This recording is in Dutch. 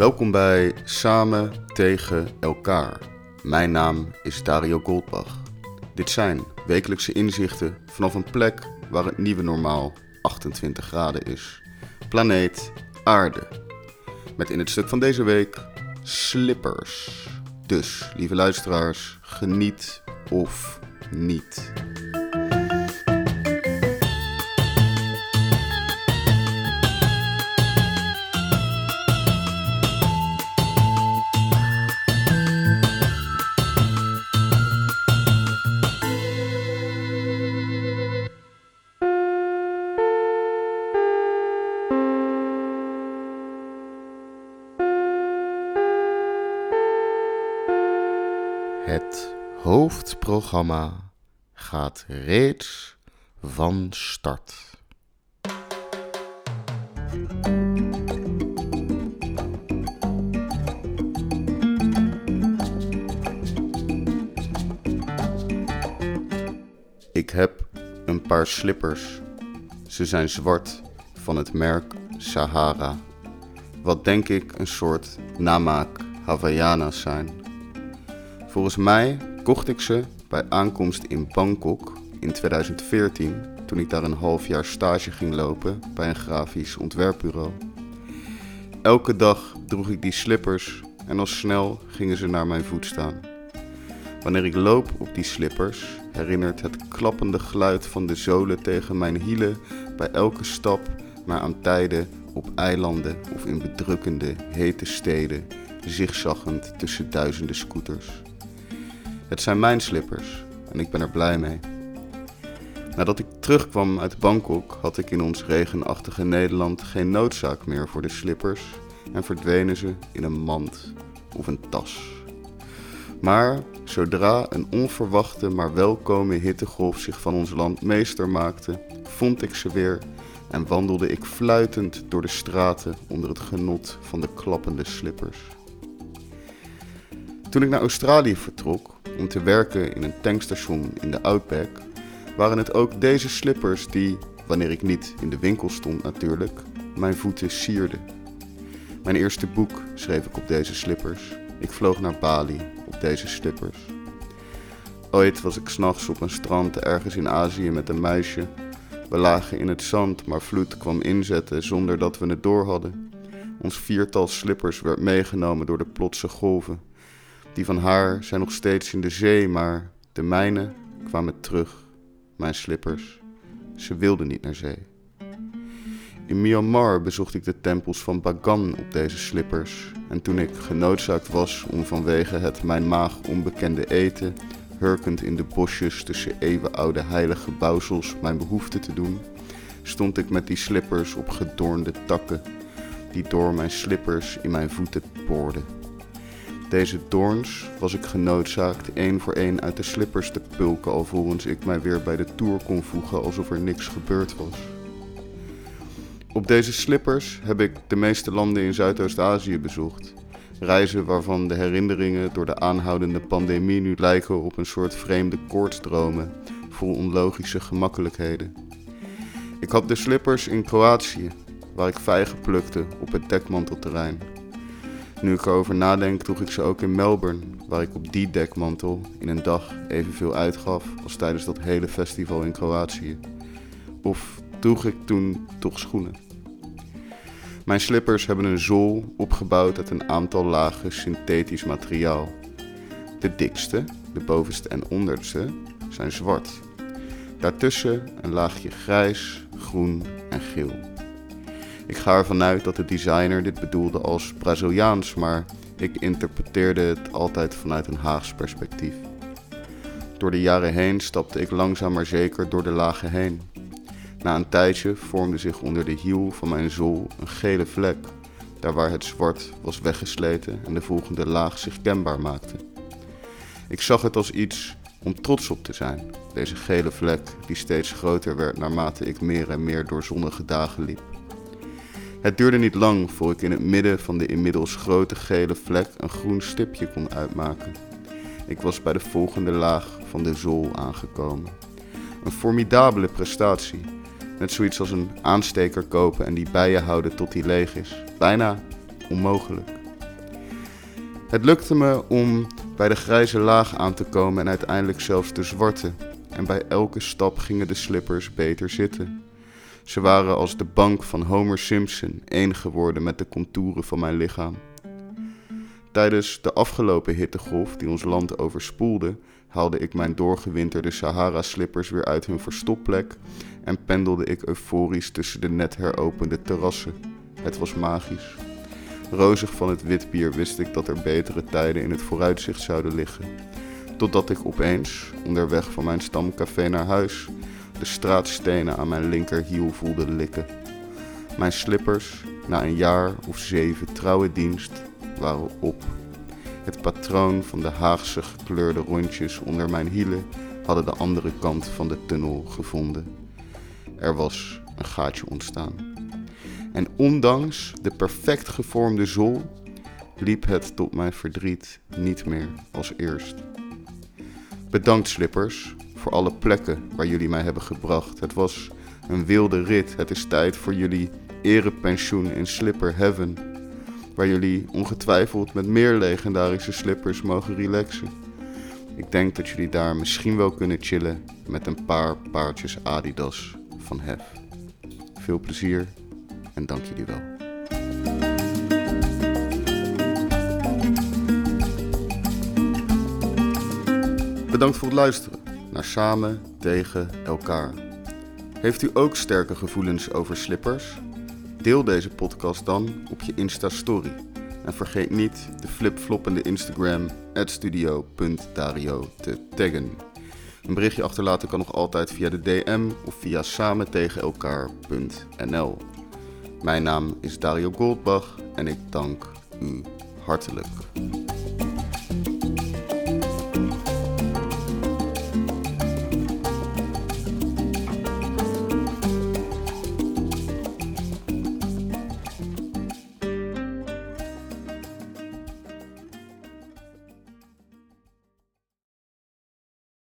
Welkom bij Samen tegen elkaar. Mijn naam is Dario Goldbach. Dit zijn wekelijkse inzichten vanaf een plek waar het nieuwe normaal 28 graden is. Planeet Aarde. Met in het stuk van deze week slippers. Dus, lieve luisteraars, geniet of niet. Het hoofdprogramma gaat reeds van start. Ik heb een paar slippers. Ze zijn zwart van het merk Sahara. Wat denk ik een soort namaak Havaianas zijn. Volgens mij kocht ik ze bij aankomst in Bangkok in 2014, toen ik daar een half jaar stage ging lopen bij een grafisch ontwerpbureau. Elke dag droeg ik die slippers en al snel gingen ze naar mijn voet staan. Wanneer ik loop op die slippers, herinnert het klappende geluid van de zolen tegen mijn hielen bij elke stap maar aan tijden op eilanden of in bedrukkende, hete steden, zigzaggend tussen duizenden scooters. Het zijn mijn slippers en ik ben er blij mee. Nadat ik terugkwam uit Bangkok had ik in ons regenachtige Nederland geen noodzaak meer voor de slippers en verdwenen ze in een mand of een tas. Maar zodra een onverwachte maar welkome hittegolf zich van ons land meester maakte, vond ik ze weer en wandelde ik fluitend door de straten onder het genot van de klappende slippers. Toen ik naar Australië vertrok om te werken in een tankstation in de Outback, waren het ook deze slippers die, wanneer ik niet in de winkel stond natuurlijk, mijn voeten sierden. Mijn eerste boek schreef ik op deze slippers. Ik vloog naar Bali op deze slippers. Ooit was ik s'nachts op een strand ergens in Azië met een meisje. We lagen in het zand, maar vloed kwam inzetten zonder dat we het door hadden. Ons viertal slippers werd meegenomen door de plotse golven. Die van haar zijn nog steeds in de zee, maar de mijne kwamen terug, mijn slippers. Ze wilden niet naar zee. In Myanmar bezocht ik de tempels van Bagan op deze slippers. En toen ik genoodzaakt was om vanwege het mijn maag onbekende eten, hurkend in de bosjes tussen eeuwenoude heilige bouwsels mijn behoefte te doen, stond ik met die slippers op gedornde takken, die door mijn slippers in mijn voeten boorden. Deze doorns was ik genoodzaakt één voor één uit de slippers te pulken alvorens ik mij weer bij de tour kon voegen alsof er niks gebeurd was. Op deze slippers heb ik de meeste landen in Zuidoost-Azië bezocht. Reizen waarvan de herinneringen door de aanhoudende pandemie nu lijken op een soort vreemde koortsdromen, vol onlogische gemakkelijkheden. Ik had de slippers in Kroatië, waar ik vijgen plukte op het dekmantelterrein. Nu ik erover nadenk, droeg ik ze ook in Melbourne, waar ik op die dekmantel in een dag evenveel uitgaf als tijdens dat hele festival in Kroatië. Of droeg ik toen toch schoenen? Mijn slippers hebben een zool opgebouwd uit een aantal lagen synthetisch materiaal. De dikste, de bovenste en onderste, zijn zwart. Daartussen een laagje grijs, groen en geel. Ik ga ervan uit dat de designer dit bedoelde als Braziliaans, maar ik interpreteerde het altijd vanuit een Haags perspectief. Door de jaren heen stapte ik langzaam maar zeker door de lagen heen. Na een tijdje vormde zich onder de hiel van mijn zool een gele vlek, daar waar het zwart was weggesleten en de volgende laag zich kenbaar maakte. Ik zag het als iets om trots op te zijn, deze gele vlek die steeds groter werd naarmate ik meer en meer door zonnige dagen liep. Het duurde niet lang voor ik in het midden van de inmiddels grote gele vlek een groen stipje kon uitmaken. Ik was bij de volgende laag van de zool aangekomen. Een formidabele prestatie. Net zoiets als een aansteker kopen en die bij je houden tot die leeg is. Bijna onmogelijk. Het lukte me om bij de grijze laag aan te komen en uiteindelijk zelfs de zwarte. En bij elke stap gingen de slippers beter zitten. Ze waren als de bank van Homer Simpson één geworden met de contouren van mijn lichaam. Tijdens de afgelopen hittegolf die ons land overspoelde, haalde ik mijn doorgewinterde Sahara-slippers weer uit hun verstopplek en pendelde ik euforisch tussen de net heropende terrassen. Het was magisch. Rozig van het wit bier wist ik dat er betere tijden in het vooruitzicht zouden liggen. Totdat ik opeens, onderweg van mijn stamcafé naar huis, de straatstenen aan mijn linkerhiel voelde likken. Mijn slippers, na een jaar of zeven trouwe dienst, waren op. Het patroon van de Haagse gekleurde rondjes onder mijn hielen hadden de andere kant van de tunnel gevonden. Er was een gaatje ontstaan. En ondanks de perfect gevormde zool liep het tot mijn verdriet niet meer als eerst. Bedankt slippers voor alle plekken waar jullie mij hebben gebracht. Het was een wilde rit. Het is tijd voor jullie erepensioen in Slipper Heaven, waar jullie ongetwijfeld met meer legendarische slippers mogen relaxen. Ik denk dat jullie daar misschien wel kunnen chillen met een paar paardjes Adidas van Hef. Veel plezier en dank jullie wel. Bedankt voor het luisteren Samen tegen elkaar. Heeft u ook sterke gevoelens over slippers? Deel deze podcast dan op je Insta-story. En vergeet niet de flipfloppende Instagram studio.dario te taggen. Een berichtje achterlaten kan nog altijd via de DM of via samentegenelkaar.nl. Mijn naam is Dario Goldbach en ik dank u hartelijk.